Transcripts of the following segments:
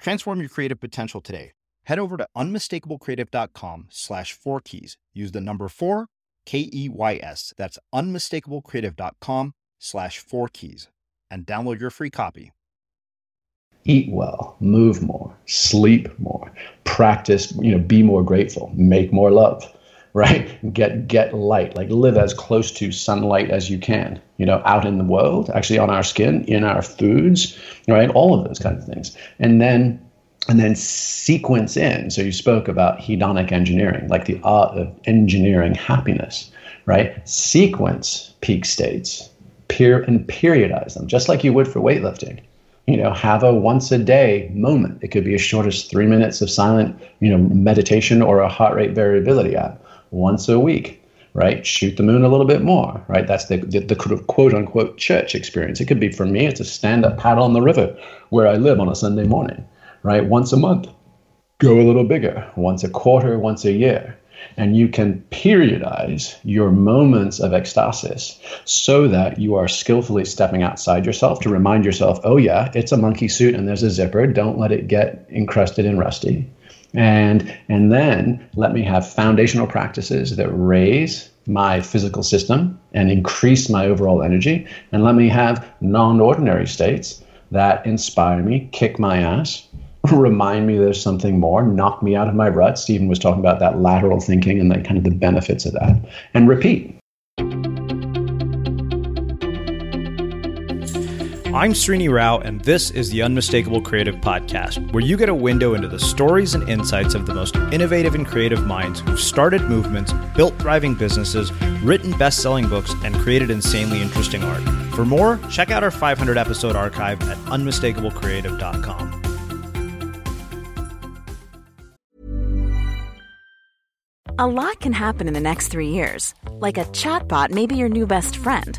Transform your creative potential today. Head over to unmistakablecreative.com slash four keys. Use the number four, K E Y S. That's unmistakablecreative.com slash four keys and download your free copy. Eat well, move more, sleep more, practice, you know, be more grateful, make more love, right? Get get light, like live as close to sunlight as you can, you know, out in the world, actually on our skin, in our foods, right? All of those kinds of things. And then and then sequence in. So you spoke about hedonic engineering, like the art of engineering happiness, right? Sequence peak states, peer and periodize them, just like you would for weightlifting. You know, have a once a day moment. It could be as short as three minutes of silent, you know, meditation or a heart rate variability app once a week right? Shoot the moon a little bit more, right? That's the, the, the quote unquote church experience. It could be for me, it's a stand up paddle on the river where I live on a Sunday morning, right? Once a month. Go a little bigger, once a quarter, once a year. And you can periodize your moments of ecstasis so that you are skillfully stepping outside yourself to remind yourself, oh, yeah, it's a monkey suit and there's a zipper. Don't let it get encrusted and rusty and and then let me have foundational practices that raise my physical system and increase my overall energy. And let me have non-ordinary states that inspire me kick my ass remind me there's something more knock me out of my rut stephen was talking about that lateral thinking and the kind of the benefits of that. And repeat I'm Srini Rao, and this is the Unmistakable Creative Podcast, where you get a window into the stories and insights of the most innovative and creative minds who've started movements, built thriving businesses, written best selling books, and created insanely interesting art. For more, check out our 500 episode archive at unmistakablecreative.com. A lot can happen in the next three years. Like a chatbot may be your new best friend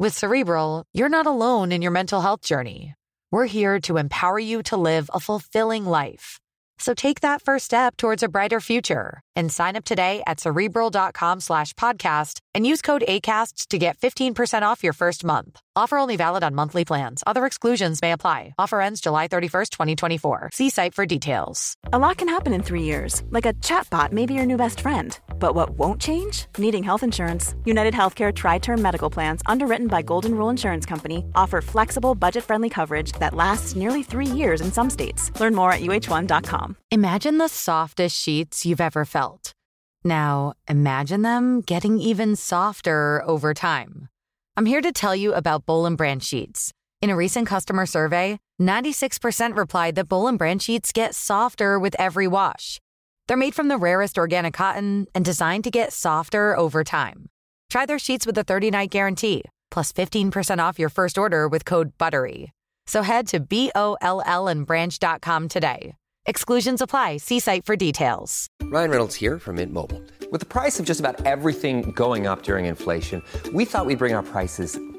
With Cerebral, you're not alone in your mental health journey. We're here to empower you to live a fulfilling life. So take that first step towards a brighter future and sign up today at cerebral.com slash podcast and use code ACasts to get 15% off your first month. Offer only valid on monthly plans. Other exclusions may apply. Offer ends July 31st, 2024. See site for details. A lot can happen in three years, like a chatbot may be your new best friend. But what won't change? Needing health insurance. United Healthcare Tri Term Medical Plans, underwritten by Golden Rule Insurance Company, offer flexible, budget friendly coverage that lasts nearly three years in some states. Learn more at uh1.com. Imagine the softest sheets you've ever felt. Now, imagine them getting even softer over time. I'm here to tell you about Boll & Branch sheets. In a recent customer survey, 96% replied that Boll & Branch sheets get softer with every wash. They're made from the rarest organic cotton and designed to get softer over time. Try their sheets with a 30 night guarantee, plus 15% off your first order with code BUTTERY. So head to B O L L and branch.com today. Exclusions apply. See site for details. Ryan Reynolds here from Mint Mobile. With the price of just about everything going up during inflation, we thought we'd bring our prices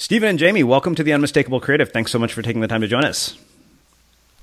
Stephen and Jamie, welcome to the Unmistakable Creative. Thanks so much for taking the time to join us.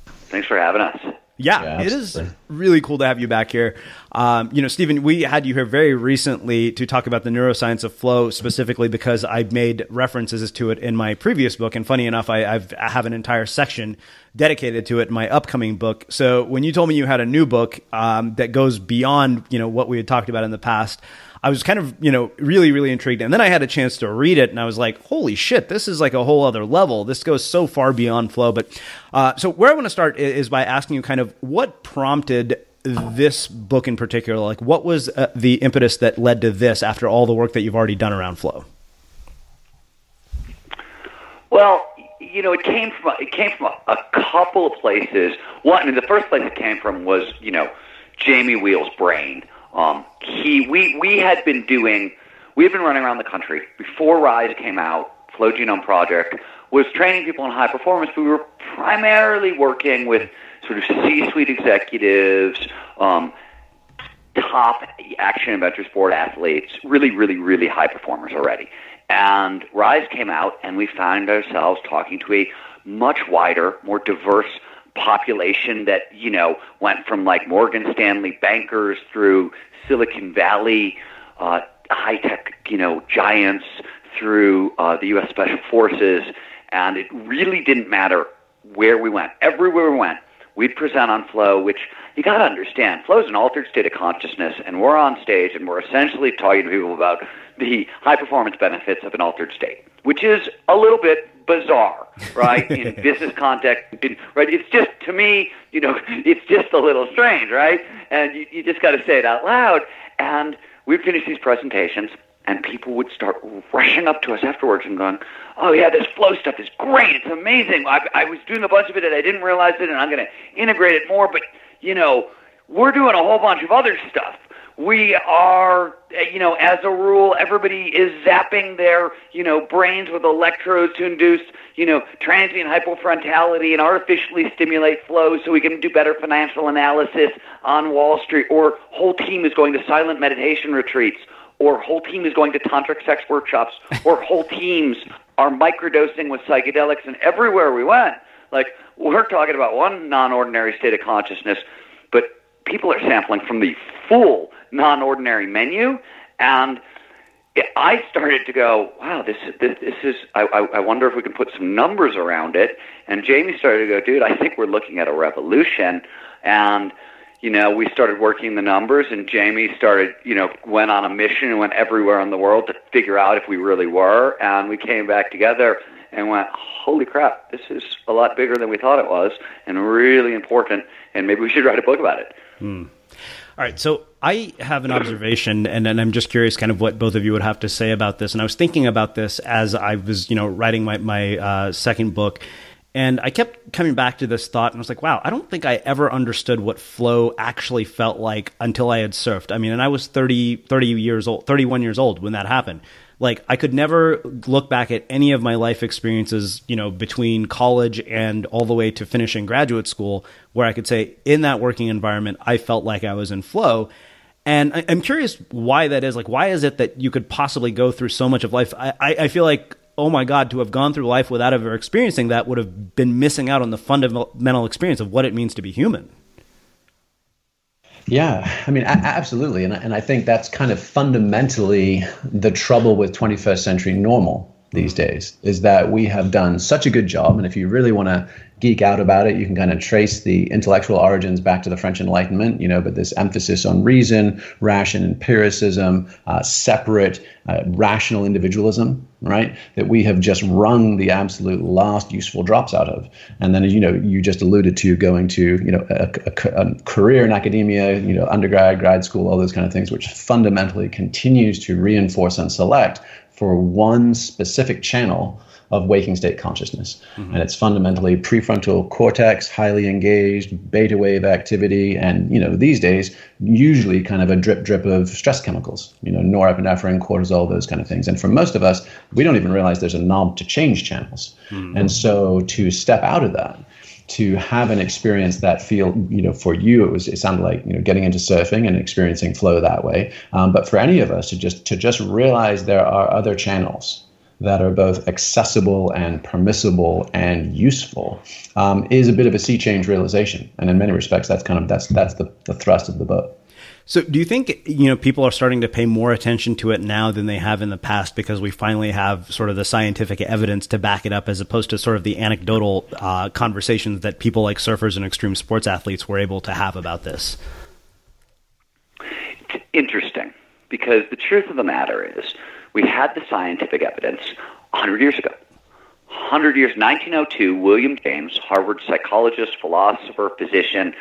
Thanks for having us. Yeah, Yeah, it is really cool to have you back here. Um, you know, Stephen, we had you here very recently to talk about the neuroscience of flow, specifically because I made references to it in my previous book. And funny enough, I, I've, I have an entire section dedicated to it in my upcoming book. So when you told me you had a new book um, that goes beyond, you know, what we had talked about in the past, I was kind of, you know, really, really intrigued. And then I had a chance to read it and I was like, holy shit, this is like a whole other level. This goes so far beyond flow. But uh, so where I want to start is by asking you kind of what prompted this book in particular? Like, what was uh, the impetus that led to this after all the work that you've already done around flow? Well, you know, it came from it came from a, a couple of places. One, I mean, the first place it came from was you know Jamie Wheal's brain. Um, he we we had been doing we had been running around the country before Rise came out. Flow Genome Project was training people in high performance. We were primarily working with sort of C-suite executives. Um, top action adventure sport athletes, really, really, really high performers already. And Rise came out, and we found ourselves talking to a much wider, more diverse population that, you know, went from like Morgan Stanley bankers through Silicon Valley, uh, high tech, you know, giants through uh, the U.S. Special Forces. And it really didn't matter where we went. Everywhere we went, we'd present on flow, which you got to understand. Flow is an altered state of consciousness, and we're on stage and we're essentially talking to people about the high performance benefits of an altered state, which is a little bit bizarre, right? In business context, right? It's just to me, you know, it's just a little strange, right? And you, you just got to say it out loud. And we'd finish these presentations, and people would start rushing up to us afterwards and going, "Oh yeah, this flow stuff is great. It's amazing. I, I was doing a bunch of it and I didn't realize it, and I'm going to integrate it more. But you know, we're doing a whole bunch of other stuff. We are, uh, you know, as a rule, everybody is zapping their, you know, brains with electrodes to induce, you know, transient hypofrontality and artificially stimulate flow so we can do better financial analysis on Wall Street. Or whole team is going to silent meditation retreats or whole team is going to tantric sex workshops, or whole teams are microdosing with psychedelics, and everywhere we went, like we're talking about one non-ordinary state of consciousness, but people are sampling from the full non-ordinary menu, and I started to go, wow, this this, this is. I I wonder if we can put some numbers around it. And Jamie started to go, dude, I think we're looking at a revolution, and you know, we started working the numbers, and Jamie started, you know, went on a mission and went everywhere in the world to figure out if we really were. And we came back together and went, holy crap, this is a lot bigger than we thought it was, and really important. And maybe we should write a book about it. All right, so I have an observation, and, and I'm just curious, kind of what both of you would have to say about this. And I was thinking about this as I was, you know, writing my my uh, second book, and I kept coming back to this thought, and I was like, wow, I don't think I ever understood what flow actually felt like until I had surfed. I mean, and I was 30, 30 years old, 31 years old when that happened like I could never look back at any of my life experiences, you know, between college and all the way to finishing graduate school, where I could say in that working environment, I felt like I was in flow. And I, am curious why that is. Like, why is it that you could possibly go through so much of life? I, I feel like, oh my God, to have gone through life without ever experiencing that would have been missing out on the fundamental experience of what it means to be human. Yeah, I mean, a- absolutely. And, and I think that's kind of fundamentally the trouble with 21st century normal these mm-hmm. days is that we have done such a good job. And if you really want to geek out about it, you can kind of trace the intellectual origins back to the French Enlightenment, you know, but this emphasis on reason, ration empiricism, uh, separate, uh, rational individualism, right? That we have just wrung the absolute last useful drops out of. And then, you know, you just alluded to going to, you know, a, a, a career in academia, you know, undergrad, grad school, all those kind of things, which fundamentally continues to reinforce and select for one specific channel of waking state consciousness. Mm-hmm. And it's fundamentally prefrontal cortex, highly engaged, beta wave activity, and you know, these days, usually kind of a drip drip of stress chemicals, you know, norepinephrine, cortisol, those kind of things. And for most of us, we don't even realize there's a knob to change channels. Mm-hmm. And so to step out of that, to have an experience that feel you know for you it was it sounded like you know getting into surfing and experiencing flow that way um, but for any of us to just to just realize there are other channels that are both accessible and permissible and useful um, is a bit of a sea change realization. And in many respects, that's kind of that's that's the, the thrust of the book. So, do you think you know people are starting to pay more attention to it now than they have in the past because we finally have sort of the scientific evidence to back it up, as opposed to sort of the anecdotal uh, conversations that people like surfers and extreme sports athletes were able to have about this? It's interesting because the truth of the matter is we had the scientific evidence 100 years ago. 100 years, 1902, William James, Harvard psychologist, philosopher, physician,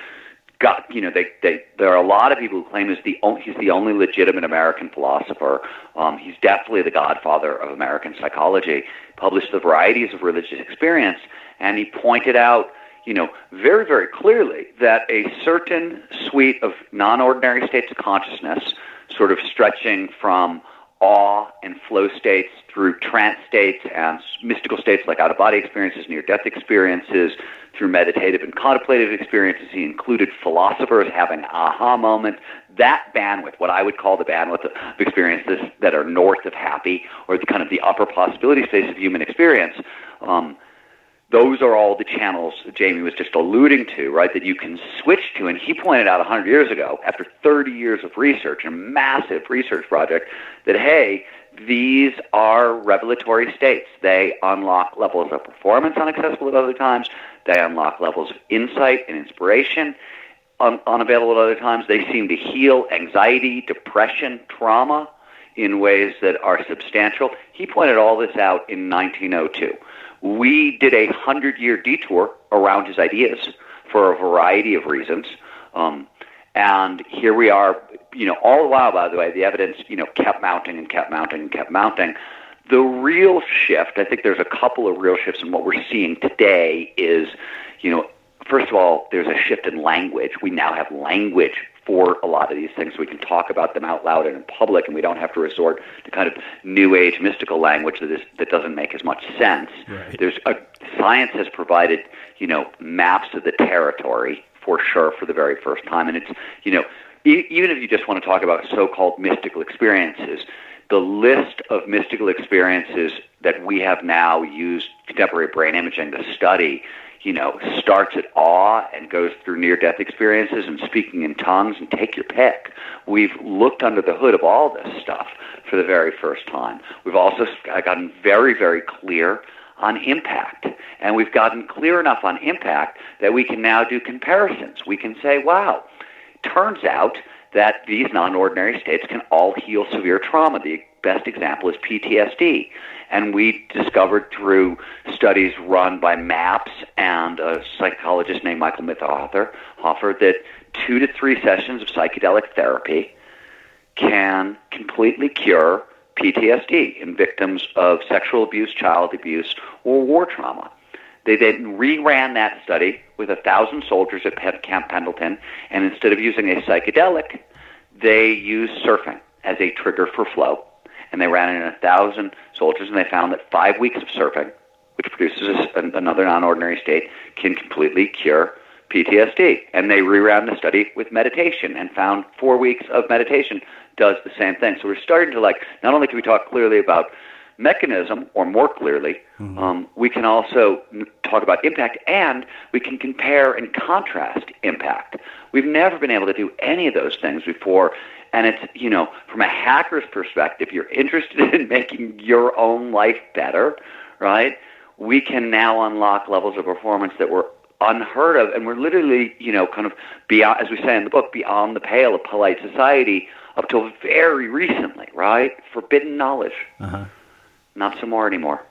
got, you know, they, they, there are a lot of people who claim he's the, only, he's the only legitimate American philosopher. Um, he's definitely the godfather of American psychology, published the varieties of religious experience, and he pointed out, you know, very, very clearly that a certain suite of non ordinary states of consciousness, sort of stretching from awe and flow states through trance states and mystical states like out of body experiences, near death experiences, through meditative and contemplative experiences. He included philosophers having aha moments. That bandwidth, what I would call the bandwidth of experiences that are north of happy, or the kind of the upper possibility space of human experience, um, those are all the channels Jamie was just alluding to, right, that you can switch to. And he pointed out 100 years ago, after 30 years of research, a massive research project, that, hey, these are revelatory states. They unlock levels of performance unaccessible at other times. They unlock levels of insight and inspiration un- unavailable at other times. They seem to heal anxiety, depression, trauma in ways that are substantial. He pointed all this out in 1902. We did a hundred year detour around his ideas for a variety of reasons. Um, and here we are, you know, all the while, by the way, the evidence, you know, kept mounting and kept mounting and kept mounting. The real shift, I think there's a couple of real shifts in what we're seeing today is, you know, first of all, there's a shift in language. We now have language for a lot of these things. We can talk about them out loud and in public, and we don't have to resort to kind of new age mystical language that is that doesn't make as much sense. Right. There's a, science has provided you know maps of the territory for sure for the very first time, and it's you know e- even if you just want to talk about so-called mystical experiences. The list of mystical experiences that we have now used contemporary brain imaging to study you know, starts at awe and goes through near death experiences and speaking in tongues and take your pick. We've looked under the hood of all this stuff for the very first time. We've also uh, gotten very, very clear on impact. And we've gotten clear enough on impact that we can now do comparisons. We can say, wow, turns out that these non ordinary states can all heal severe trauma. The best example is PTSD. And we discovered through studies run by MAPS and a psychologist named Michael Mithoefer that two to three sessions of psychedelic therapy can completely cure PTSD in victims of sexual abuse, child abuse, or war trauma. They then reran that study with a thousand soldiers at Camp Pendleton, and instead of using a psychedelic, they used surfing as a trigger for flow. And they ran it in a thousand soldiers, and they found that five weeks of surfing, which produces another non-ordinary state, can completely cure PTSD. And they reran the study with meditation and found four weeks of meditation does the same thing. So we're starting to like, not only can we talk clearly about mechanism, or more clearly, mm-hmm. um, we can also talk about impact and we can compare and contrast impact. We've never been able to do any of those things before. And it's, you know, from a hacker's perspective, you're interested in making your own life better, right? We can now unlock levels of performance that were unheard of. And we're literally, you know, kind of beyond, as we say in the book, beyond the pale of polite society up till very recently, right? Forbidden knowledge. Uh-huh not so more anymore.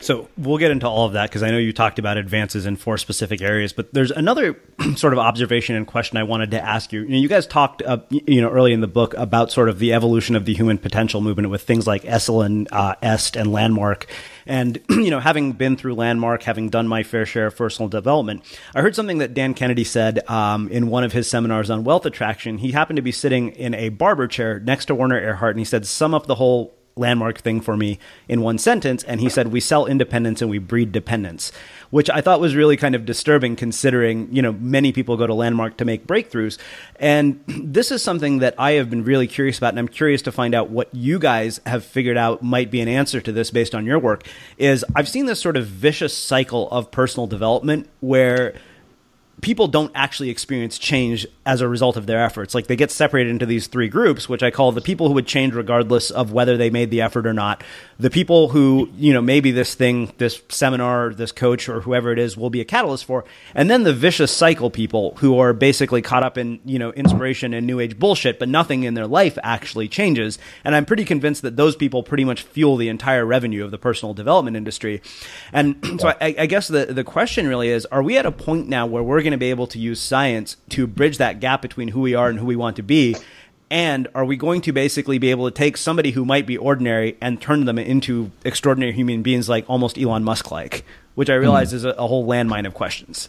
So we'll get into all of that because I know you talked about advances in four specific areas, but there's another sort of observation and question I wanted to ask you. You, know, you guys talked, uh, you know, early in the book about sort of the evolution of the human potential movement with things like Esalen, uh, Est, and Landmark. And you know, having been through Landmark, having done my fair share of personal development, I heard something that Dan Kennedy said um, in one of his seminars on wealth attraction. He happened to be sitting in a barber chair next to Werner Erhard, and he said, "Sum up the whole landmark thing for me in one sentence. And he said, We sell independence and we breed dependence, which I thought was really kind of disturbing considering, you know, many people go to landmark to make breakthroughs. And this is something that I have been really curious about. And I'm curious to find out what you guys have figured out might be an answer to this based on your work. Is I've seen this sort of vicious cycle of personal development where people don't actually experience change as a result of their efforts. Like they get separated into these three groups, which I call the people who would change regardless of whether they made the effort or not. The people who, you know, maybe this thing, this seminar, this coach or whoever it is will be a catalyst for. And then the vicious cycle people who are basically caught up in, you know, inspiration and new age bullshit, but nothing in their life actually changes. And I'm pretty convinced that those people pretty much fuel the entire revenue of the personal development industry. And so I, I guess the, the question really is, are we at a point now where we're going to be able to use science to bridge that gap between who we are and who we want to be? And are we going to basically be able to take somebody who might be ordinary and turn them into extraordinary human beings like almost Elon Musk like? Which I realize mm. is a, a, whole landmine of questions.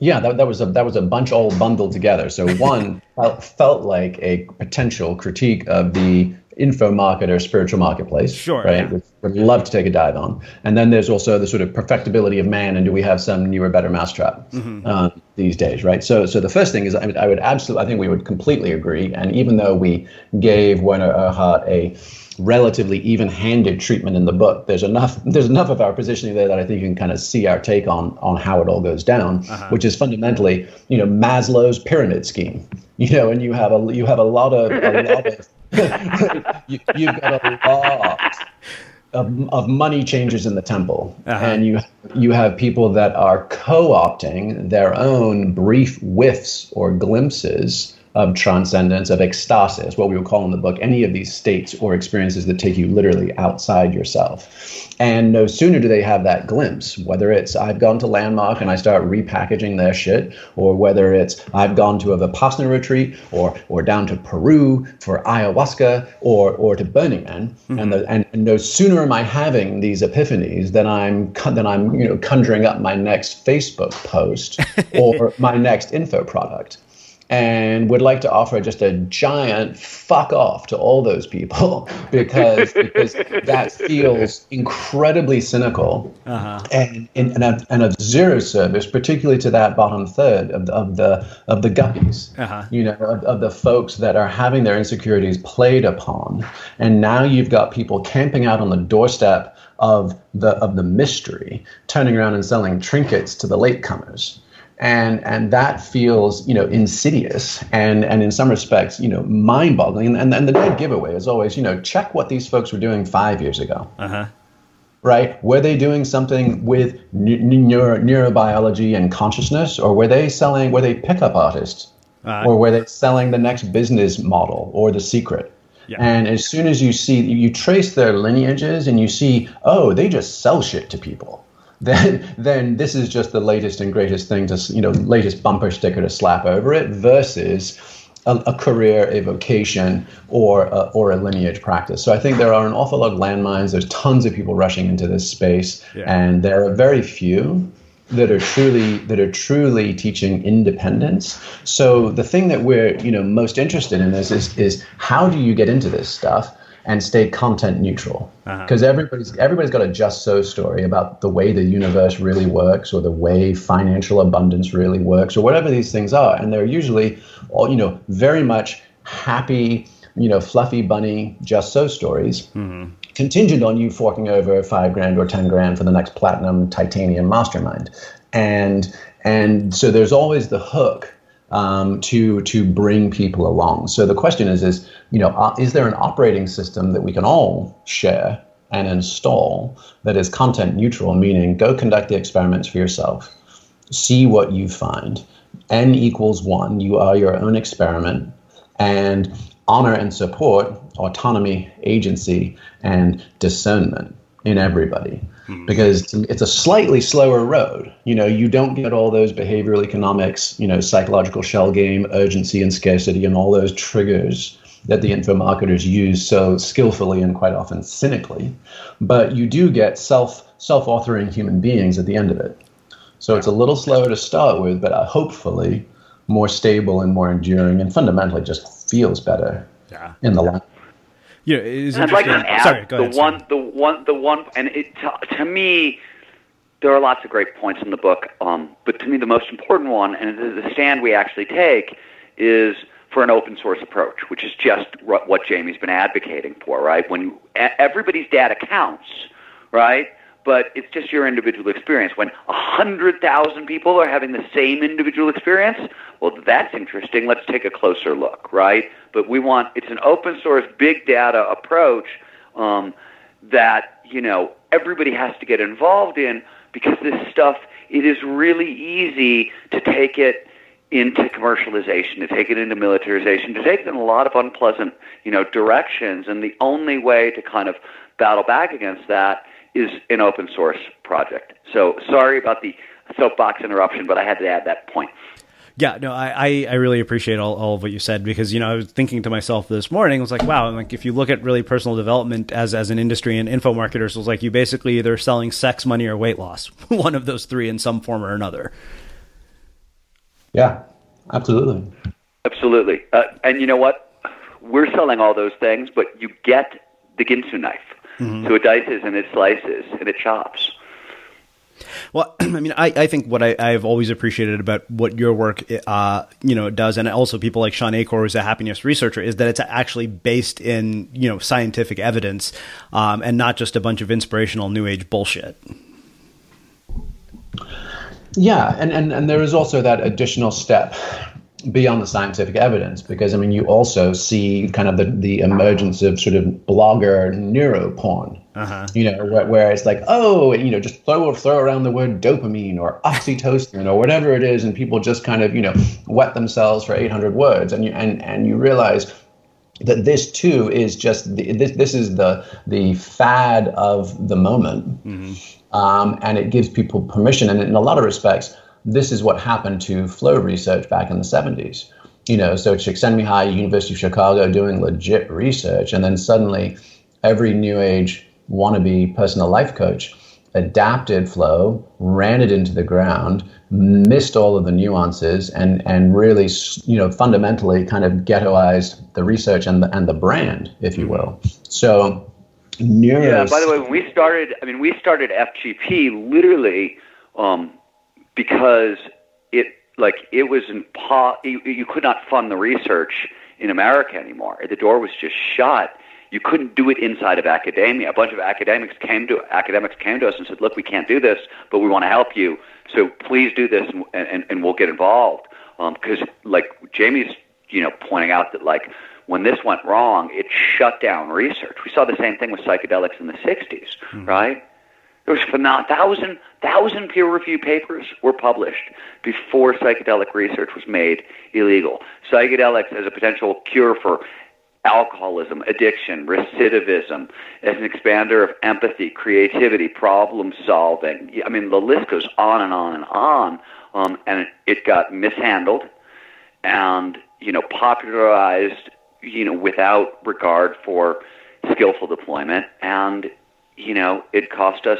Yeah, that, that was a that was a bunch all bundled together. So one felt, felt like a potential critique of the info market or spiritual marketplace. Sure. Right. Yeah. Which would love to take a dive on. And then there's also the sort of perfectibility of man, and do we have some newer, better mousetrap mm-hmm. uh, these days, right? So, so the first thing is, I, I would absolutely, I think we would completely agree. And even though we gave Werner Erhard a relatively even-handed treatment in the book. There's enough there's enough of our positioning there that I think you can kind of see our take on on how it all goes down, uh-huh. which is fundamentally, you know, Maslow's pyramid scheme. You know, and you have a you have a lot of a lot of you, have got a lot of, of, money changers in the temple, uh-huh. and you you have people that are co-opting their own brief whiffs or glimpses of transcendence, of ecstasis, what we would call in the book, any of these states or experiences that take you literally outside yourself. And no sooner do they have that glimpse, whether it's I've gone to Landmark and I start repackaging their shit, or whether it's I've gone to a Vipassana retreat, or or down to Peru for ayahuasca, or or to Burning Man, mm-hmm. and, the, and, and no sooner am I having these epiphanies than I'm than I'm you know conjuring up my next Facebook post or my next info product and would like to offer just a giant fuck off to all those people because because that feels incredibly cynical uh-huh. and, and, and, and of zero service, particularly to that bottom third of the of the, of the guppies, uh-huh. you know, of, of the folks that are having their insecurities played upon, and now you've got people camping out on the doorstep of the of the mystery, turning around and selling trinkets to the latecomers and and that feels you know insidious and and in some respects you know mind-boggling and, and, and the dead giveaway is always you know check what these folks were doing five years ago uh-huh. right were they doing something with neuro, neurobiology and consciousness or were they selling were they pickup artists uh-huh. or were they selling the next business model or the secret Yeah. And as soon as you see, you trace their lineages and you see, oh, they just sell shit to people. Then, then this is just the latest and greatest thing to, you know, latest bumper sticker to slap over it versus a, a career, a vocation, or a, or a lineage practice. So I think there are an awful lot of landmines. There's tons of people rushing into this space, yeah. and there are very few that are truly that are truly teaching independence. So the thing that we're you know most interested in is is, is how do you get into this stuff and stay content neutral. Because uh-huh. everybody's everybody's got a just so story about the way the universe really works or the way financial abundance really works or whatever these things are. And they're usually all you know very much happy you know fluffy bunny just so stories mm-hmm. contingent on you forking over five grand or ten grand for the next platinum titanium mastermind. And and so there's always the hook um, to to bring people along so the question is is you know uh, is there an operating system that we can all share and install that is content neutral meaning go conduct the experiments for yourself see what you find n equals one you are your own experiment and honor and support autonomy, agency, and discernment in everybody. Hmm. Because it's a slightly slower road. You know, you don't get all those behavioral economics, you know, psychological shell game, urgency and scarcity, and all those triggers that the info marketers use so skillfully and quite often cynically. But you do get self self authoring human beings at the end of it. So it's a little slower to start with, but uh, hopefully more stable and more enduring, and fundamentally just feels better yeah. in the long yeah, it I'd like to add Sorry, the ahead, one, the one, the one, and it, to, to, me, there are lots of great points in the book. Um, but to me, the most important one, and the stand we actually take, is for an open source approach, which is just what Jamie's been advocating for. Right? When you, everybody's data counts, right? But it's just your individual experience. When 100,000 people are having the same individual experience, well, that's interesting. Let's take a closer look, right? But we want, it's an open source, big data approach um, that, you know, everybody has to get involved in because this stuff, it is really easy to take it into commercialization, to take it into militarization, to take it in a lot of unpleasant, you know, directions. And the only way to kind of battle back against that is an open source project. So sorry about the soapbox interruption, but I had to add that point. Yeah, no, I, I really appreciate all, all of what you said because, you know, I was thinking to myself this morning, I was like, wow, like if you look at really personal development as, as an industry and info marketers, it was like you basically either selling sex, money, or weight loss, one of those three in some form or another. Yeah, absolutely. Absolutely. Uh, and you know what? We're selling all those things, but you get the Ginsu knife. Mm-hmm. So it dices and it slices and it chops. Well, I mean, I, I think what I, have always appreciated about what your work, uh, you know, does, and also people like Shawn Achor, who's a happiness researcher, is that it's actually based in, you know, scientific evidence, um, and not just a bunch of inspirational new age bullshit. Yeah, and, and, and there is also that additional step beyond the scientific evidence because I mean you also see kind of the, the emergence of sort of blogger neuro porn. Uh-huh. You know, where, where, it's like, oh, you know, just throw throw around the word dopamine or oxytocin or whatever it is, and people just kind of you know wet themselves for 800 words, and you and and you realize that this too is just the, this this is the the fad of the moment, mm-hmm. um, and it gives people permission, and in a lot of respects this is what happened to flow research back in the 70s. You know, so Csikszentmihalyi, University of Chicago, doing legit research, and then suddenly every new age wannabe personal life coach adapted flow, ran it into the ground, missed all of the nuances, and and really, you know, fundamentally kind of ghettoized the research and the and the brand, if you will. So, neuro- yeah. By the way, when we started, I mean, we started FGP literally. Um, because it like it was impo- you, you could not fund the research in America anymore. The door was just shut. You couldn't do it inside of academia. A bunch of academics came to academics came to us and said, "Look, we can't do this, but we want to help you. So please do this, and and, and we'll get involved." Because um, like Jamie's, you know, pointing out that like when this went wrong, it shut down research. We saw the same thing with psychedelics in the '60s, mm-hmm. right? There was phenomenal thousand thousand peer reviewed papers were published before psychedelic research was made illegal. Psychedelics as a potential cure for alcoholism, addiction, recidivism, as an expander of empathy, creativity, problem solving. I mean, the list goes on and on and on. Um, and it, it got mishandled and, you know, popularized, you know, without regard for skillful deployment. And, you know, it cost us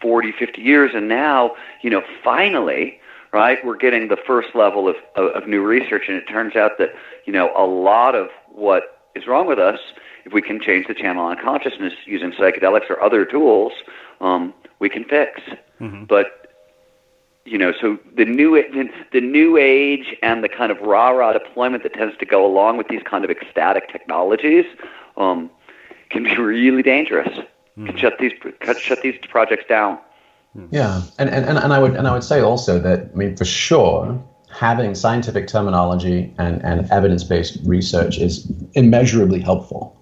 40, 50 years. And now, you know, finally, right, we're getting the first level of, of, of new research. And it turns out that, you know, a lot of what is wrong with us, if we can change the channel on consciousness using psychedelics or other tools, um, we can fix. Mm-hmm. But you know, so the new the new age and the kind of rah rah deployment that tends to go along with these kind of ecstatic technologies um, can be really dangerous. Mm. Can shut these shut these projects down. Yeah, and, and and I would and I would say also that I mean for sure having scientific terminology and, and evidence based research is immeasurably helpful,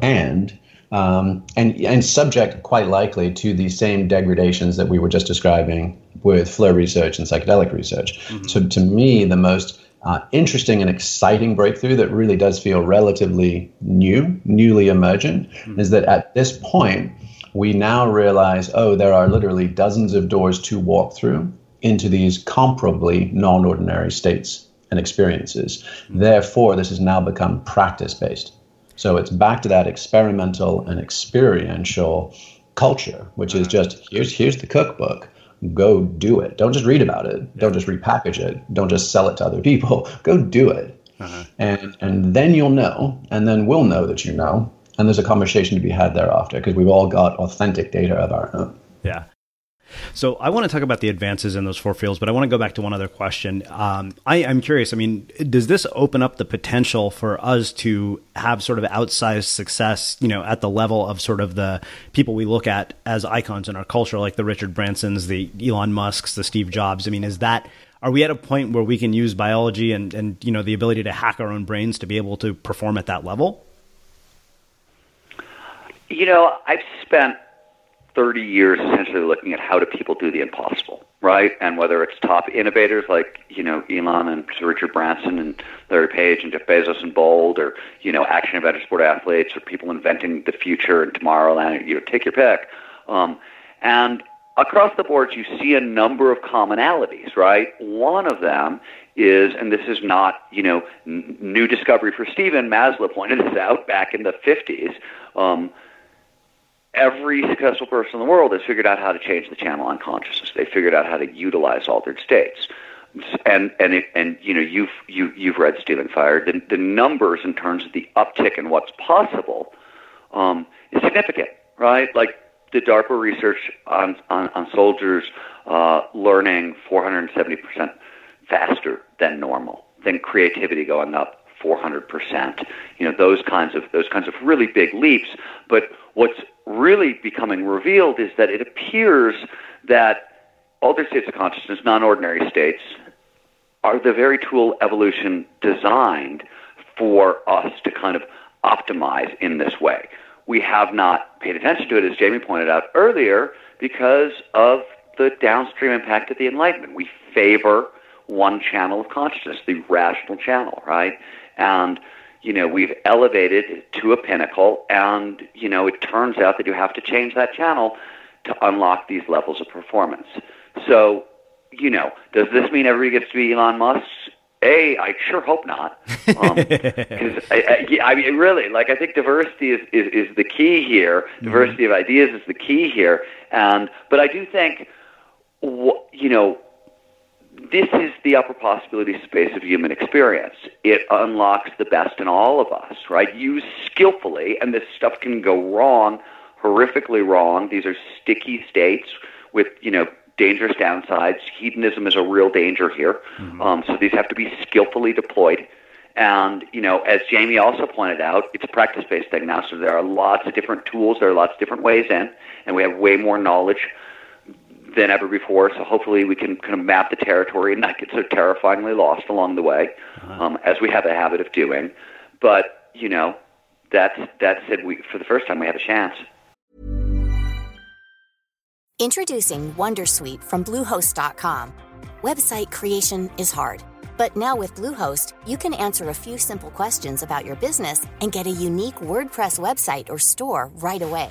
and um, and and subject quite likely to the same degradations that we were just describing with flow research and psychedelic research. Mm-hmm. So to me, the most uh, interesting and exciting breakthrough that really does feel relatively new, newly emergent, mm-hmm. is that at this point, we now realize, oh, there are literally dozens of doors to walk through into these comparably non ordinary states and experiences. Mm-hmm. Therefore, this has now become practice based. So it's back to that experimental and experiential culture, which is just here's here's the cookbook. Go do it. Don't just read about it. Don't just repackage it. Don't just sell it to other people. Go do it. Uh-huh. And and then you'll know, and then we'll know that you know. And there's a conversation to be had thereafter because we've all got authentic data of our own. Yeah. So I want to talk about the advances in those four fields, but I want to go back to one other question. Um, I, am curious. I mean, does this open up the potential for us to have sort of outsized success, you know, at the level of sort of the people we look at as icons in our culture, like the Richard Bransons, the Elon Musk's, the Steve Jobs? I mean, is that are we at a point where we can use biology and and you know the ability to hack our own brains to be able to perform at that level? You know, I've spent 30 years essentially looking at how do people do the impossible, right? And whether it's top innovators like, you know, Elon and Richard Branson and Larry Page and Jeff Bezos and Bold or, you know, action adventure sport athletes or people inventing the future and tomorrow, and, you know, take your pick. Um, and across the board, you see a number of commonalities, right? One of them is, and this is not, you know, n- new discovery for Stephen, Maslow pointed this out back in the 50s, um, every successful person in the world has figured out how to change the channel on consciousness. They figured out how to utilize altered states. And and it, and you know you've you you've read Stealing Fire. The, the numbers in terms of the uptick in what's possible um, is significant, right? Like the DARPA research on on, on soldiers uh, learning 470 percent faster than normal, then creativity going up 400 percent. You know those kinds of those kinds of really big leaps. But what's really becoming revealed is that it appears that altered states of consciousness, non-ordinary states, are the very tool evolution designed for us to kind of optimize in this way. We have not paid attention to it, as Jamie pointed out earlier, because of the downstream impact of the Enlightenment. We favor one channel of consciousness, the rational channel, right? And you know, we've elevated to a pinnacle, and you know, it turns out that you have to change that channel to unlock these levels of performance. So, you know, does this mean everybody gets to be Elon Musk? A, I sure hope not. Um, I, I, I mean, really, like I think diversity is, is, is the key here. Mm-hmm. Diversity of ideas is the key here. And but I do think, you know, this is the upper possibility space of human experience. It unlocks the best in all of us, right? Used skillfully, and this stuff can go wrong, horrifically wrong. These are sticky states with, you know, dangerous downsides. Hedonism is a real danger here. Mm-hmm. Um, so these have to be skillfully deployed. And, you know, as Jamie also pointed out, it's a practice based thing now. So there are lots of different tools, there are lots of different ways in, and we have way more knowledge than ever before. So hopefully we can kind of map the territory and not get so terrifyingly lost along the way, uh-huh. um, as we have a habit of doing. But you know, that's that said, we for the first time we have a chance. Introducing WonderSuite from Bluehost.com. Website creation is hard. But now with Bluehost, you can answer a few simple questions about your business and get a unique WordPress website or store right away.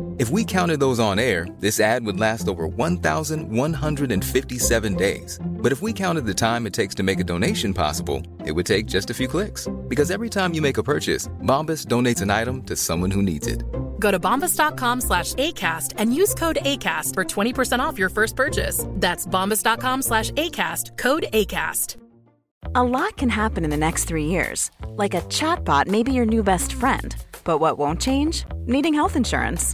If we counted those on air, this ad would last over 1,157 days. But if we counted the time it takes to make a donation possible, it would take just a few clicks. Because every time you make a purchase, Bombas donates an item to someone who needs it. Go to bombas.com slash ACAST and use code ACAST for 20% off your first purchase. That's bombas.com slash ACAST, code ACAST. A lot can happen in the next three years. Like a chatbot may be your new best friend. But what won't change? Needing health insurance.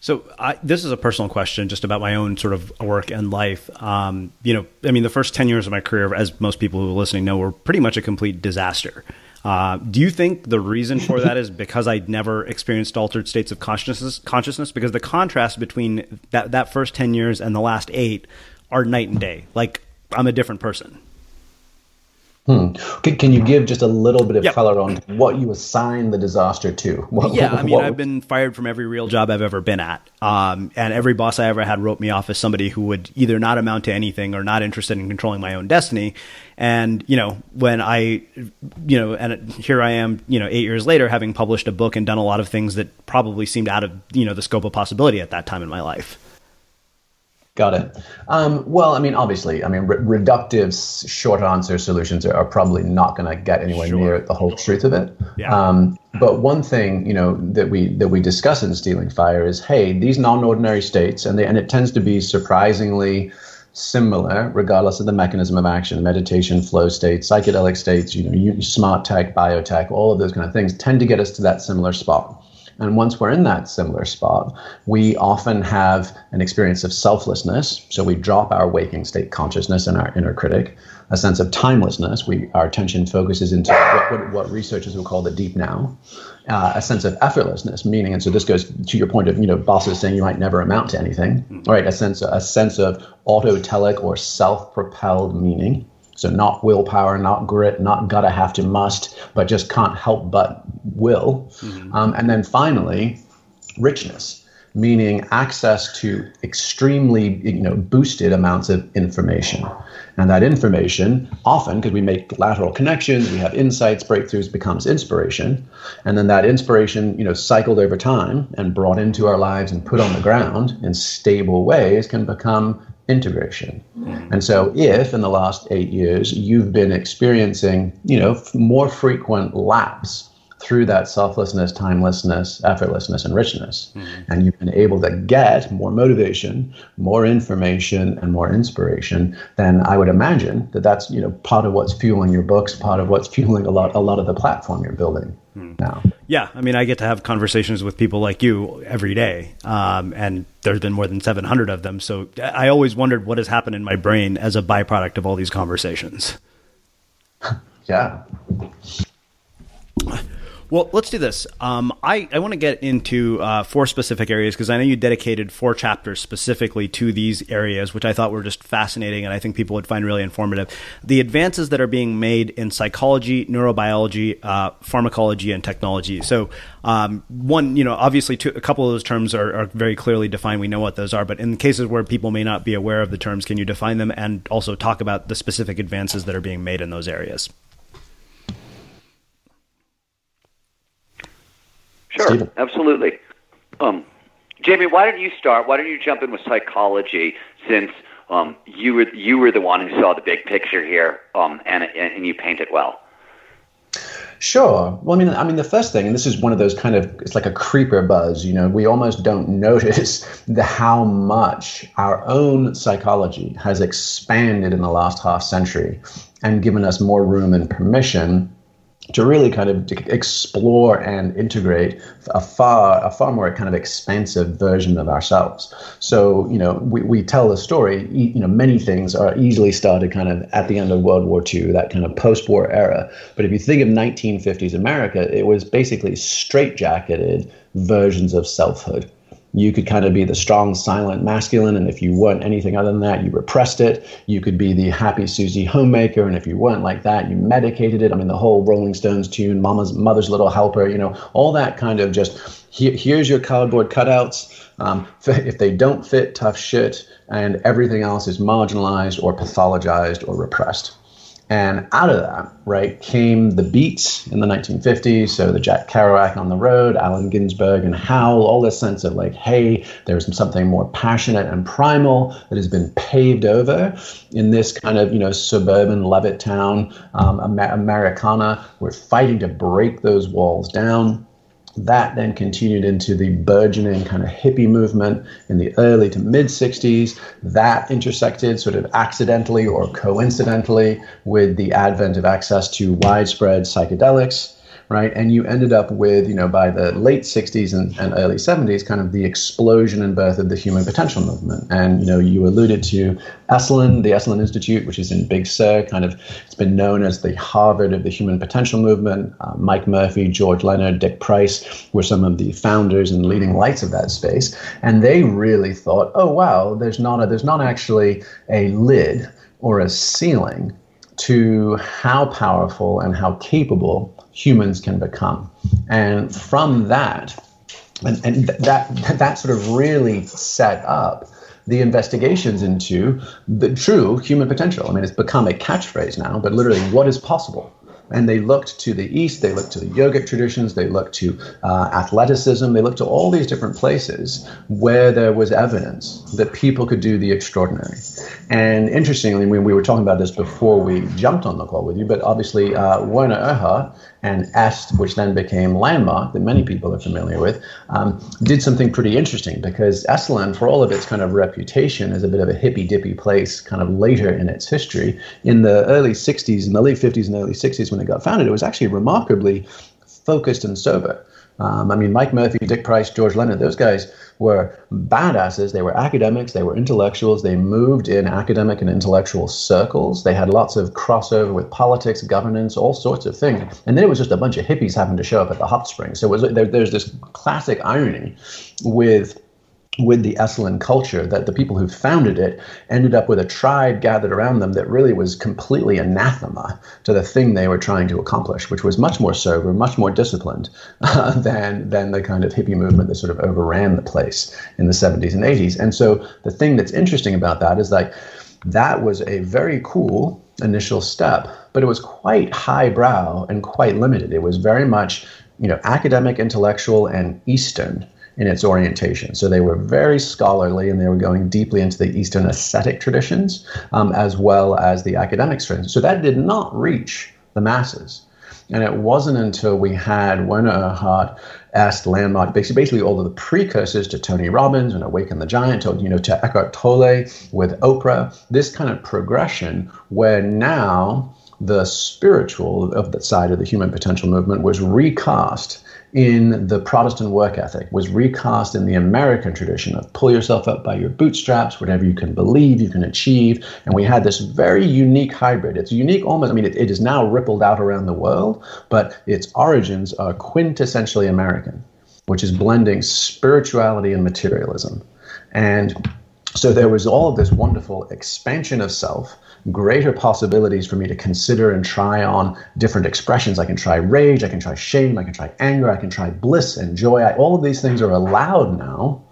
So I, this is a personal question, just about my own sort of work and life. Um, you know, I mean, the first ten years of my career, as most people who are listening know, were pretty much a complete disaster. Uh, do you think the reason for that is because I never experienced altered states of consciousness? Consciousness, because the contrast between that that first ten years and the last eight are night and day. Like I'm a different person. Hmm. Can, can, you give just a little bit of yep. color on what you assign the disaster to? What, yeah, I mean, what, I've been fired from every real job I've ever been at. Um, and every boss I ever had wrote me off as somebody who would either not amount to anything or not interested in controlling my own destiny. And, you know, when I, you know, and here I am, you know, eight years later, having published a book and done a lot of things that probably seemed out of, you know, the scope of possibility at that time in my life. Got it. Um, well, I mean, obviously, I mean, re- reductive short answer solutions are, are probably not going to get anywhere sure. near the whole truth of it. Yeah. Um, but one thing, you know, that we that we discuss in Stealing Fire is, hey, these non-ordinary states, and they, and it tends to be surprisingly similar, regardless of the mechanism of action. Meditation, flow states, psychedelic states, you know, smart tech, biotech, all of those kind of things tend to get us to that similar spot. And once we're in that similar spot, we often have an experience of selflessness. So we drop our waking state consciousness and our inner critic, a sense of timelessness. We our attention focuses into what, what, what researchers will call the deep now, uh, a sense of effortlessness, meaning. And so this goes to your point of you know bosses saying you might never amount to anything, right? A sense a sense of autotelic or self-propelled meaning. So not willpower, not grit, not gotta have to must, but just can't help but will. Mm-hmm. Um, and then finally, richness, meaning access to extremely you know boosted amounts of information. And that information, often because we make lateral connections, we have insights, breakthroughs, becomes inspiration. And then that inspiration, you know, cycled over time and brought into our lives and put on the ground in stable ways can become integration. Mm. And so if in the last eight years you've been experiencing, you know, more frequent lapse through that selflessness, timelessness, effortlessness, and richness. Mm-hmm. And you've been able to get more motivation, more information, and more inspiration, then I would imagine that that's you know part of what's fueling your books, part of what's fueling a lot a lot of the platform you're building mm. now. Yeah, I mean, I get to have conversations with people like you every day, um, and there's been more than 700 of them. So I always wondered what has happened in my brain as a byproduct of all these conversations. yeah. Well, let's do this. Um, I, I want to get into uh, four specific areas because I know you dedicated four chapters specifically to these areas, which I thought were just fascinating and I think people would find really informative. The advances that are being made in psychology, neurobiology, uh, pharmacology, and technology. So, um, one, you know, obviously, two, a couple of those terms are, are very clearly defined. We know what those are, but in cases where people may not be aware of the terms, can you define them and also talk about the specific advances that are being made in those areas? Sure, Stephen. absolutely. Um, Jamie, why don't you start? Why don't you jump in with psychology since um, you were you were the one who saw the big picture here, um, and and you paint it well. Sure. Well, I mean, I mean, the first thing, and this is one of those kind of, it's like a creeper buzz. You know, we almost don't notice the how much our own psychology has expanded in the last half century, and given us more room and permission to really kind of explore and integrate a far a far more kind of expansive version of ourselves. So you know we, we tell the story. You know many things are easily started kind of at the end of World War II, that kind of post-war era. But if you think of 1950s America, it was basically straitjacketed versions of selfhood you could kind of be the strong, silent masculine, and if you weren't anything other than that, you repressed it. You could be the happy Susie homemaker, and if you weren't like that, you medicated it. I mean, the whole Rolling Stones tune, "Mama's Mother's Little Helper," you know, all that kind of just here, here's your cardboard cutouts. Um, if they don't fit, tough shit, and everything else is marginalized or pathologized or repressed. And out of that, right, came the beats in the 1950s. So the Jack Kerouac on the road, Allen Ginsberg and Howl, all this sense of like, hey, there's something more passionate and primal that has been paved over in this kind of, you know, suburban Levittown, um, Americana. We're fighting to break those walls down that then continued into the burgeoning kind of hippie movement in the early to mid 60s. That intersected sort of accidentally or coincidentally with the advent of access to widespread psychedelics right? And you ended up with, you know, by the late 60s and, and, early 70s, kind of the explosion and birth of the human potential movement. And, you know, you alluded to Esalen, the Esalen Institute, which is in Big Sur, kind of, it's been known as the Harvard of the human potential movement. Uh, Mike Murphy, George Leonard, Dick Price were some of the founders and leading lights of that space. And they really thought, oh, wow, there's not a, there's not actually a lid or a ceiling to how powerful and how capable humans can become. And from that, and, and that that sort of really set up the investigations into the true human potential. I mean, it's become a catchphrase now, but literally, what is possible? and they looked to the east they looked to the yogic traditions they looked to uh, athleticism they looked to all these different places where there was evidence that people could do the extraordinary and interestingly when we were talking about this before we jumped on the call with you but obviously uh, werner erhard and est which then became landmark that many people are familiar with um, did something pretty interesting because esalen for all of its kind of reputation as a bit of a hippy dippy place kind of later in its history in the early 60s in the late 50s and early 60s when it got founded, it was actually remarkably focused and sober. Um, I mean, Mike Murphy, Dick Price, George Leonard, those guys were badasses. They were academics, they were intellectuals. They moved in academic and intellectual circles. They had lots of crossover with politics, governance, all sorts of things. And then it was just a bunch of hippies having to show up at the hot springs. So was, there, there's this classic irony with with the Esalen culture that the people who founded it ended up with a tribe gathered around them that really was completely anathema to the thing they were trying to accomplish, which was much more sober, much more disciplined uh, than than the kind of hippie movement that sort of overran the place in the 70s and 80s. And so the thing that's interesting about that is like that was a very cool initial step, but it was quite highbrow and quite limited. It was very much, you know, academic, intellectual, and Eastern in its orientation. So they were very scholarly and they were going deeply into the Eastern ascetic traditions um, as well as the academic traditions. So that did not reach the masses. And it wasn't until we had Werner Erhard asked Landmark, basically, all of the precursors to Tony Robbins and Awaken the Giant, or, you know, to Eckhart Tolle with Oprah, this kind of progression where now the spiritual of the side of the human potential movement was recast in the Protestant work ethic, was recast in the American tradition of pull yourself up by your bootstraps, whatever you can believe, you can achieve. And we had this very unique hybrid. It's unique almost, I mean, it, it is now rippled out around the world, but its origins are quintessentially American, which is blending spirituality and materialism. And so there was all of this wonderful expansion of self greater possibilities for me to consider and try on different expressions. I can try rage, I can try shame, I can try anger, I can try bliss and joy. I, all of these things are allowed now.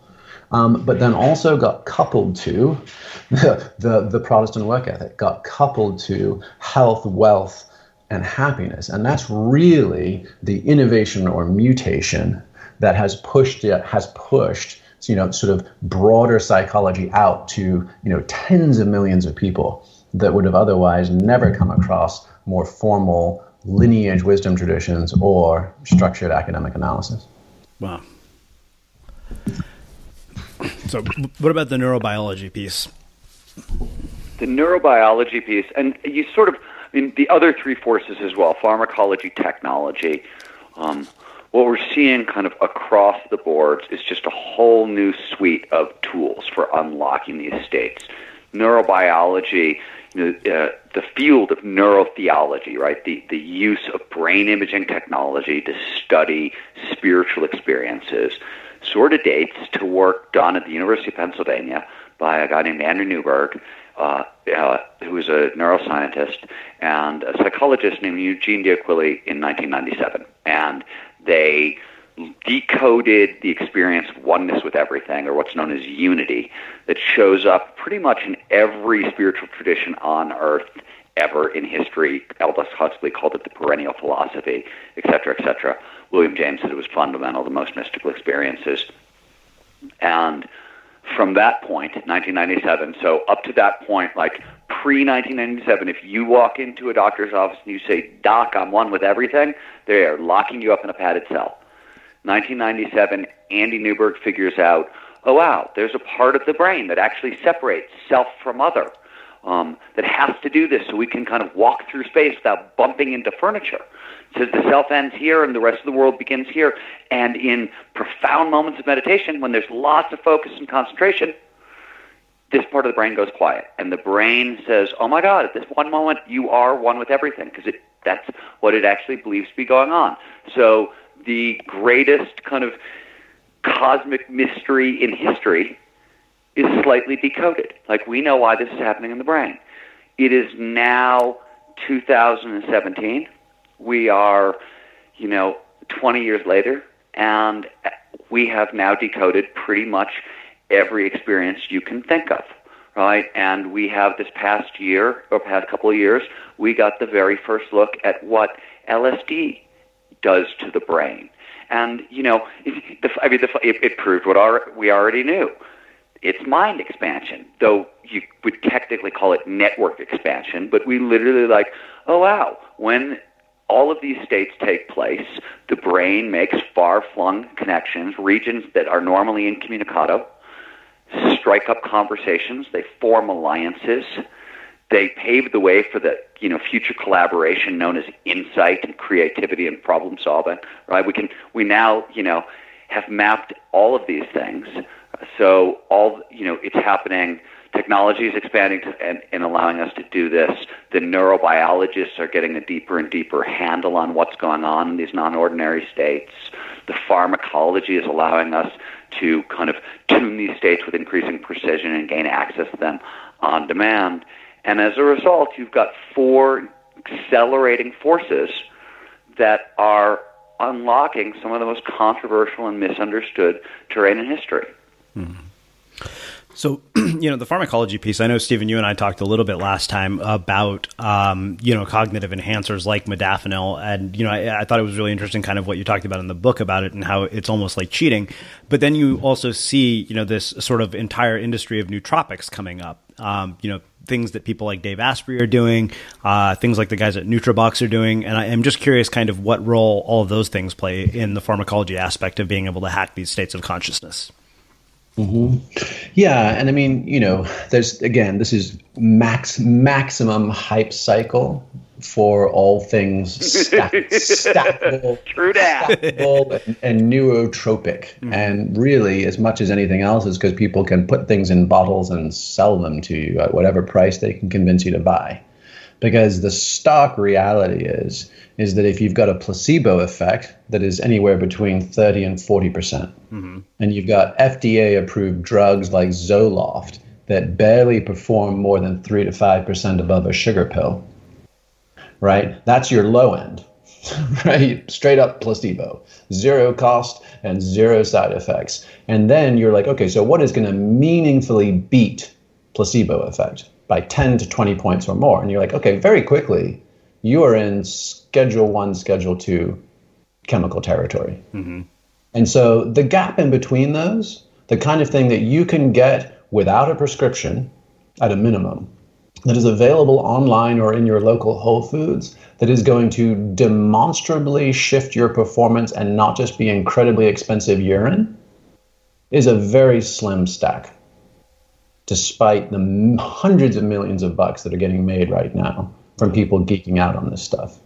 Um, but then also got coupled to the, the, the Protestant work ethic, got coupled to health, wealth, and happiness. And that's really the innovation or mutation that has pushed it, has pushed you know sort of broader psychology out to you know tens of millions of people that would have otherwise never come across more formal lineage wisdom traditions or structured academic analysis. Wow. So, what about the neurobiology piece? The neurobiology piece, and you sort of, I mean, the other three forces as well pharmacology, technology. Um, what we're seeing kind of across the boards is just a whole new suite of tools for unlocking these states. Neurobiology uh, the field of neurotheology, right? The, the use of brain imaging technology to study spiritual experiences, sort of dates to work done at the University of Pennsylvania by a guy named Andrew Newberg, uh, uh, who was a neuroscientist, and a psychologist named Eugene D'Aquili in 1997. And they decoded the experience of oneness with everything, or what's known as unity, that shows up pretty much in every spiritual tradition on earth ever in history. Aldous Huxley called it the perennial philosophy, etc., cetera, et cetera. William James said it was fundamental to most mystical experiences. And from that point, 1997, so up to that point, like pre 1997, if you walk into a doctor's office and you say, Doc, I'm one with everything, they are locking you up in a padded cell. 1997, Andy Newberg figures out, oh wow, there's a part of the brain that actually separates self from other. Um, that has to do this so we can kind of walk through space without bumping into furniture. says the self ends here and the rest of the world begins here. And in profound moments of meditation, when there's lots of focus and concentration, this part of the brain goes quiet. And the brain says, oh my God, at this one moment, you are one with everything, because that's what it actually believes to be going on. So the greatest kind of cosmic mystery in history is slightly decoded. Like we know why this is happening in the brain. It is now 2017. We are, you know, 20 years later, and we have now decoded pretty much every experience you can think of, right? And we have this past year or past couple of years, we got the very first look at what LSD does to the brain. And you know, the, I mean, the, it, it proved what our, we already knew. It's mind expansion, though you would technically call it network expansion. But we literally like, oh wow, when all of these states take place, the brain makes far-flung connections, regions that are normally incommunicado, strike up conversations, they form alliances, they paved the way for the you know future collaboration known as insight and creativity and problem solving. Right? We can we now you know have mapped all of these things. So all you know it's happening. Technology is expanding to, and, and allowing us to do this. The neurobiologists are getting a deeper and deeper handle on what's going on in these non-ordinary states. The pharmacology is allowing us to kind of tune these states with increasing precision and gain access to them on demand. And as a result, you've got four accelerating forces that are unlocking some of the most controversial and misunderstood terrain in history. Mm-hmm. So, you know, the pharmacology piece, I know, Stephen, you and I talked a little bit last time about, um, you know, cognitive enhancers like modafinil. And, you know, I, I, thought it was really interesting kind of what you talked about in the book about it and how it's almost like cheating. But then you also see, you know, this sort of entire industry of nootropics coming up. Um, you know, things that people like Dave Asprey are doing, uh, things like the guys at Nootrobox are doing. And I am just curious kind of what role all of those things play in the pharmacology aspect of being able to hack these states of consciousness. Mm-hmm. Yeah, and I mean, you know, there's again, this is max maximum hype cycle for all things stack, stackable, True that. stackable and, and neurotropic. Mm-hmm. And really, as much as anything else, is because people can put things in bottles and sell them to you at whatever price they can convince you to buy. Because the stock reality is is that if you've got a placebo effect that is anywhere between 30 and 40%, mm hmm and you've got FDA approved drugs like Zoloft that barely perform more than 3 to 5% above a sugar pill, right? That's your low end, right? Straight up placebo, zero cost and zero side effects. And then you're like, okay, so what is going to meaningfully beat placebo effect by 10 to 20 points or more? And you're like, okay, very quickly, you are in Schedule One, Schedule Two chemical territory. Mm-hmm. And so the gap in between those, the kind of thing that you can get without a prescription at a minimum, that is available online or in your local Whole Foods, that is going to demonstrably shift your performance and not just be incredibly expensive urine, is a very slim stack, despite the hundreds of millions of bucks that are getting made right now from people geeking out on this stuff.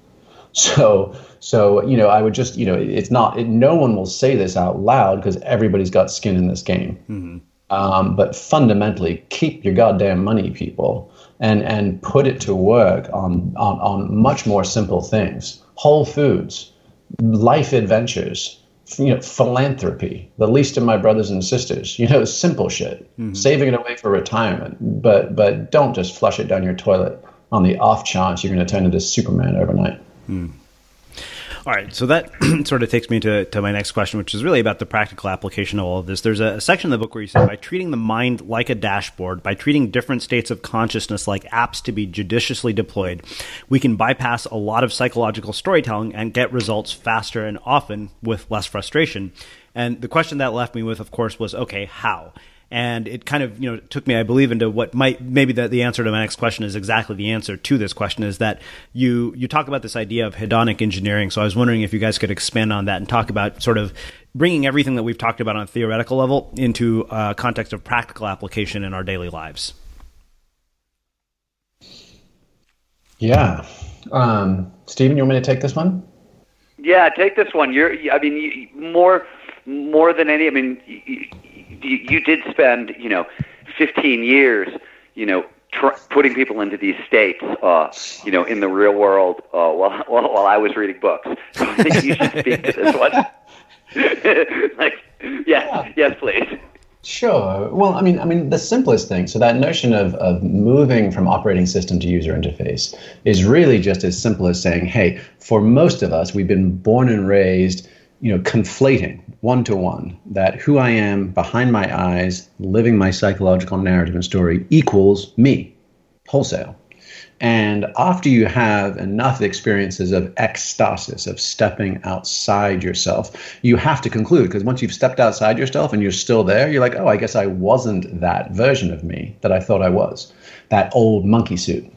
So, so you know, I would just, you know, it's not. It, no one will say this out loud because everybody's got skin in this game. Mm-hmm. Um, but fundamentally, keep your goddamn money, people, and and put it to work on on, on much more simple things. Whole foods, life adventures, you know, philanthropy, the least of my brothers and sisters, you know, simple shit, mm-hmm. saving it away for retirement. But but don't just flush it down your toilet on the off chance you're going to turn into Superman overnight. Hmm. All right, so that sort of takes me to, to my next question, which is really about the practical application of all of this. There's a, a section in the book where you say, by treating the mind like a dashboard, by treating different states of consciousness like apps to be judiciously deployed, we can bypass a lot of psychological storytelling and get results faster and often with less frustration. And the question that left me with, of course, was okay, how? And it kind of you know took me i believe into what might maybe the, the answer to my next question is exactly the answer to this question is that you you talk about this idea of hedonic engineering. So i was wondering if you guys could expand on that and talk about sort of bringing everything that we've talked about on a theoretical level into a context of practical application in our daily lives. Yeah. Um, stephen you want me to take this one? Yeah take this one. You're i mean more more than any i mean you, you did spend, you know, 15 years, you know, tr- putting people into these states, uh, you know, in the real world uh, while, while while I was reading books. So I think you should speak to this one. like, yeah, yes, please. Sure. Well, I mean, I mean, the simplest thing. So that notion of, of moving from operating system to user interface is really just as simple as saying, hey, for most of us, we've been born and raised you know, conflating one to one that who I am behind my eyes, living my psychological narrative and story equals me, wholesale. And after you have enough experiences of ecstasis, of stepping outside yourself, you have to conclude because once you've stepped outside yourself and you're still there, you're like, oh, I guess I wasn't that version of me that I thought I was, that old monkey suit.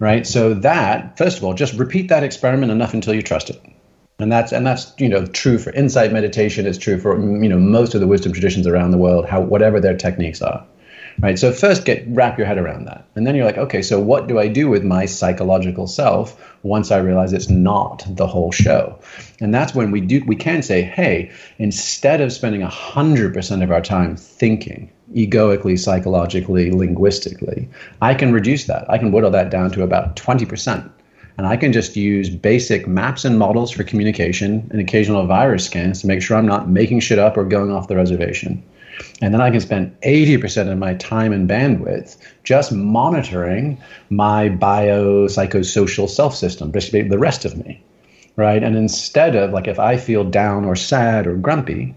Right. So, that, first of all, just repeat that experiment enough until you trust it and that's and that's you know true for insight meditation. It's true for you know most of the wisdom traditions around the world how whatever their techniques are right? So first get wrap your head around that. And then you're like okay so what do i do with my psychological self once i realize it's not the whole show? And that's when we do we can say hey instead of spending 100% of our time thinking egoically psychologically linguistically i can reduce that. I can whittle that down to about 20% And I can just use basic maps and models for communication and occasional virus scans to make sure I'm not making shit up or going off the reservation. And then I can spend 80% of my time and bandwidth just monitoring my biopsychosocial self system, basically the rest of me. Right. And instead of like if I feel down or sad or grumpy,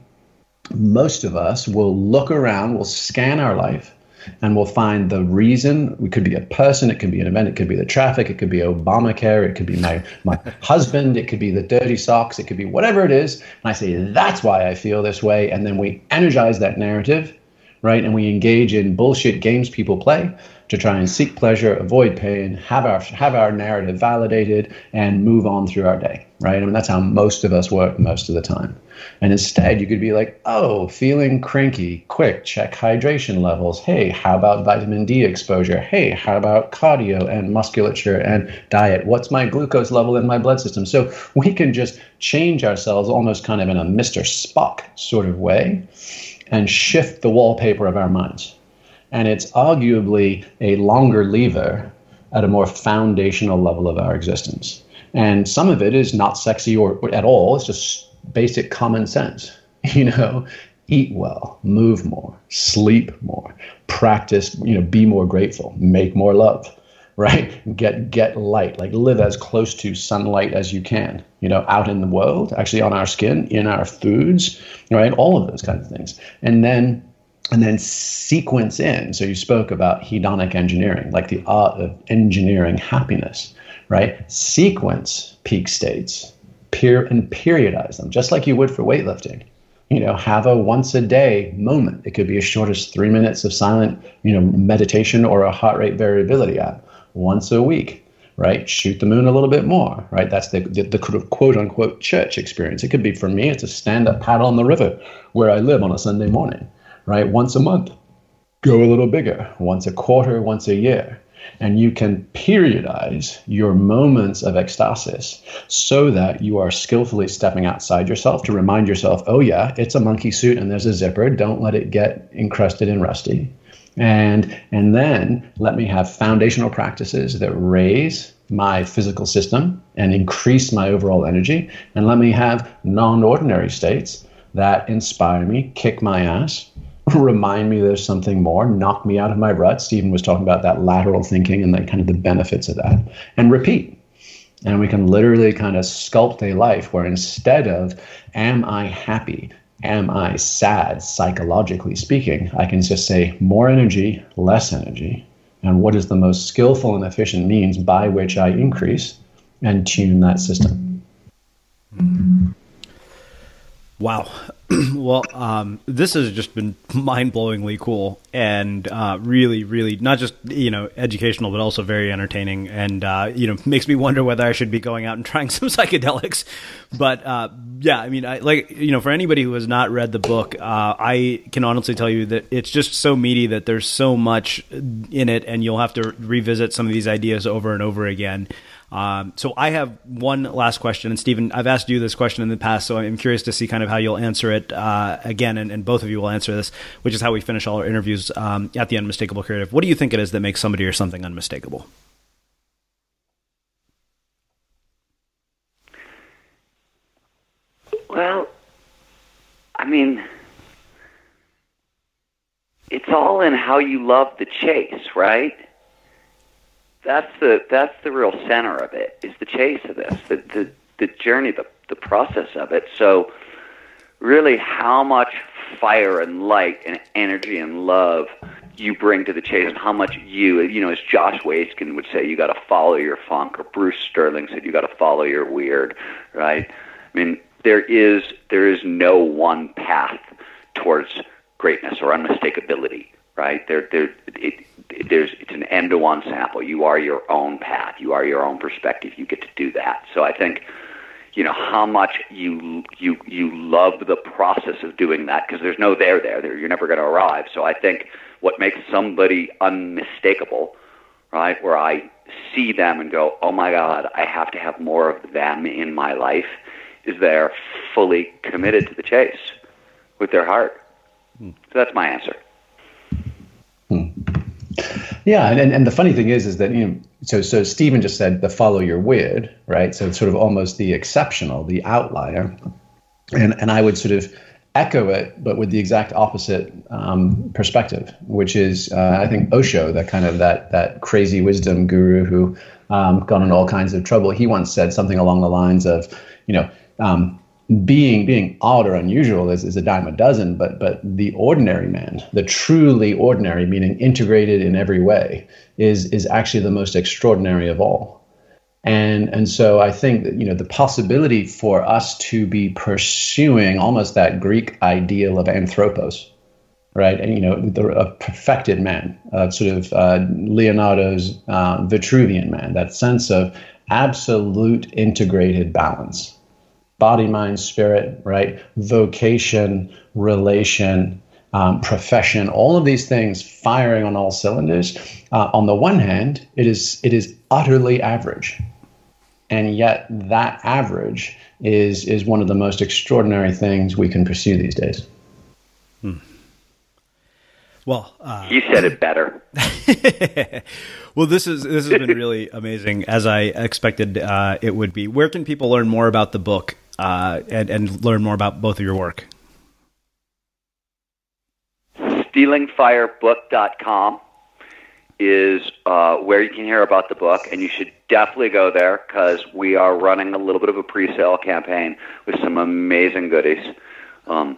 most of us will look around, will scan our life, and we'll find the reason. It could be a person, it could be an event, it could be the traffic, it could be Obamacare, it could be my, my husband, it could be the dirty socks, it could be whatever it is. And I say, that's why I feel this way. And then we energize that narrative, right? And we engage in bullshit games people play to try and seek pleasure, avoid pain, have our have our narrative validated, and move on through our day. Right? I mean, that's how most of us work most of the time. And instead, you could be like, oh, feeling cranky, quick, check hydration levels. Hey, how about vitamin D exposure? Hey, how about cardio and musculature and diet? What's my glucose level in my blood system? So we can just change ourselves almost kind of in a Mr. Spock sort of way and shift the wallpaper of our minds. And it's arguably a longer lever at a more foundational level of our existence. And some of it is not sexy or, or at all. It's just basic common sense. You know, eat well, move more, sleep more, practice, you know, be more grateful, make more love, right? Get get light, like live as close to sunlight as you can, you know, out in the world, actually on our skin, in our foods, right? All of those kinds of things. And then and then sequence in. So you spoke about hedonic engineering, like the art of engineering happiness, right? Sequence peak states, peer and periodize them, just like you would for weightlifting. You know, have a once a day moment. It could be as short as three minutes of silent, you know, meditation or a heart rate variability app once a week right? Shoot the moon a little bit more, right? That's the, the, the, quote unquote church experience. It could be for me, it's a stand up paddle on the river where I live on a Sunday morning, right? Once a month. Go a little bigger, once a quarter, once a year. And you can periodize your moments of ecstasis so that you are skillfully stepping outside yourself to remind yourself, oh, yeah, it's a monkey suit and there's a zipper. Don't let it get encrusted and rusty. And, and then let me have foundational practices that raise my physical system and increase my overall energy. And let me have non ordinary states that inspire me, kick my ass, remind me there's something more, knock me out of my rut. Stephen was talking about that lateral thinking and the kind of the benefits of that, and repeat. And we can literally kind of sculpt a life where instead of, am I happy? Am I sad, psychologically speaking? I can just say more energy, less energy, and what is the most skillful and efficient means by which I increase and tune that system. Mm-hmm. Wow. well, um, this has just been mind blowingly cool and uh, really, really not just you know educational, but also very entertaining. And uh, you know makes me wonder whether I should be going out and trying some psychedelics. But uh, yeah, I mean, I, like you know, for anybody who has not read the book, uh, I can honestly tell you that it's just so meaty that there's so much in it, and you'll have to revisit some of these ideas over and over again. Um, so I have one last question, and Stephen, I've asked you this question in the past, so I'm curious to see kind of how you'll answer it uh, again, and, and, both of you will answer this, which is how we finish all our interviews um, at the Unmistakable Creative. What do you think it is that makes somebody or something unmistakable? Well, I mean, it's all in how you love the chase, right? That's the that's the real center of it is the chase of this the the, the journey the the process of it. So really how much fire and light and energy and love you bring to the chase and how much you you know as Josh Waitzkin would say you got to follow your funk or Bruce Sterling said you got to follow your weird right? I mean there is there is no one path towards greatness or unmistakability right? There there it, there's it's an end to one sample. You are your own path. You are your own perspective. You get to do that. So I think, you know, how much you you you love the process of doing that because there's no there there. there you're never going to arrive. So I think what makes somebody unmistakable, right? Where I see them and go, oh my God, I have to have more of them in my life, is they're fully committed to the chase with their heart. Hmm. So that's my answer. Hmm. Yeah, and, and the funny thing is, is that you know, so so Stephen just said the follow your weird, right? So it's sort of almost the exceptional, the outlier, and and I would sort of echo it, but with the exact opposite um, perspective, which is uh, I think Osho, that kind of that that crazy wisdom guru who um, got in all kinds of trouble. He once said something along the lines of, you know. Um, being being odd or unusual is, is a dime a dozen, but but the ordinary man, the truly ordinary, meaning integrated in every way, is is actually the most extraordinary of all. And and so I think that you know the possibility for us to be pursuing almost that Greek ideal of anthropos, right? And you know the, a perfected man, uh, sort of uh, Leonardo's uh, Vitruvian man, that sense of absolute integrated balance body, mind, spirit, right? Vocation, relation, um, profession, all of these things firing on all cylinders. Uh, on the one hand, it is it is utterly average, and yet that average is is one of the most extraordinary things we can pursue these days. Hmm. Well, uh, you said it better. well, this is this has been really amazing, as I expected uh, it would be. Where can people learn more about the book uh, and, and learn more about both of your work? StealingFireBook.com is uh, where you can hear about the book, and you should definitely go there because we are running a little bit of a pre-sale campaign with some amazing goodies. Um,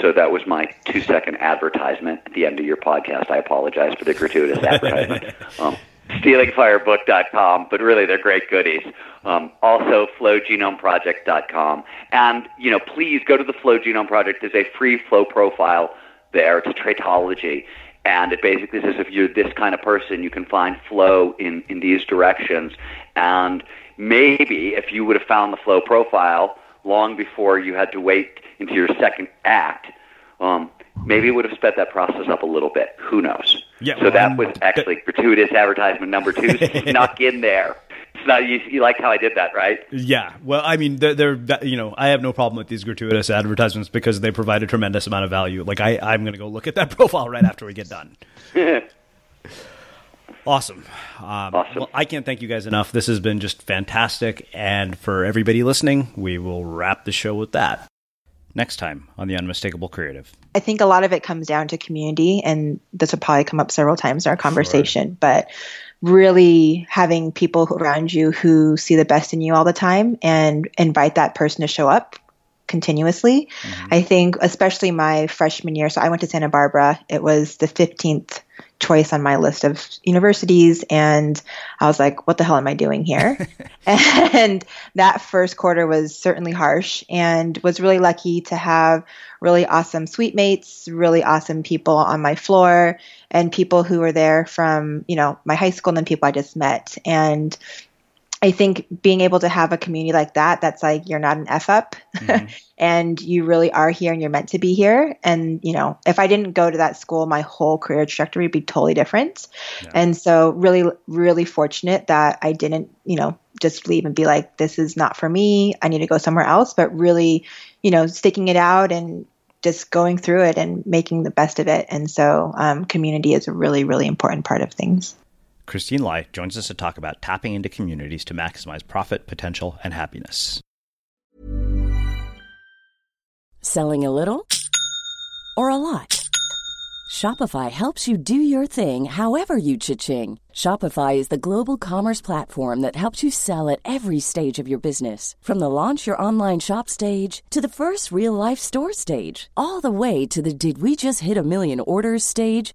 so that was my two-second advertisement at the end of your podcast. I apologize for the gratuitous advertisement. Um, StealingFireBook.com, but really they're great goodies. Um, also, FlowGenomeProject.com. And, you know, please go to the Flow Genome Project. There's a free flow profile there. It's a traitology. And it basically says if you're this kind of person, you can find flow in, in these directions. And maybe if you would have found the flow profile long before you had to wait into your second act, um, maybe it would have sped that process up a little bit. Who knows? Yeah, so well, that was actually gratuitous advertisement number two snuck in there. It's not you, you like how I did that, right? Yeah. Well, I mean, they're, they're, you know I have no problem with these gratuitous advertisements because they provide a tremendous amount of value. Like I I'm going to go look at that profile right after we get done. Awesome. Um, awesome. Well, I can't thank you guys enough. This has been just fantastic. And for everybody listening, we will wrap the show with that next time on The Unmistakable Creative. I think a lot of it comes down to community, and this will probably come up several times in our conversation, sure. but really having people around you who see the best in you all the time and invite that person to show up continuously. Mm-hmm. I think, especially my freshman year, so I went to Santa Barbara, it was the 15th choice on my list of universities and I was like, what the hell am I doing here? and that first quarter was certainly harsh and was really lucky to have really awesome suite mates, really awesome people on my floor and people who were there from, you know, my high school and then people I just met. And I think being able to have a community like that, that's like you're not an F up mm-hmm. and you really are here and you're meant to be here. And, you know, if I didn't go to that school, my whole career trajectory would be totally different. Yeah. And so, really, really fortunate that I didn't, you know, just leave and be like, this is not for me. I need to go somewhere else. But really, you know, sticking it out and just going through it and making the best of it. And so, um, community is a really, really important part of things. Christine Lai joins us to talk about tapping into communities to maximize profit, potential, and happiness. Selling a little or a lot? Shopify helps you do your thing however you cha-ching. Shopify is the global commerce platform that helps you sell at every stage of your business. From the launch your online shop stage to the first real life store stage, all the way to the did we just hit a million orders stage.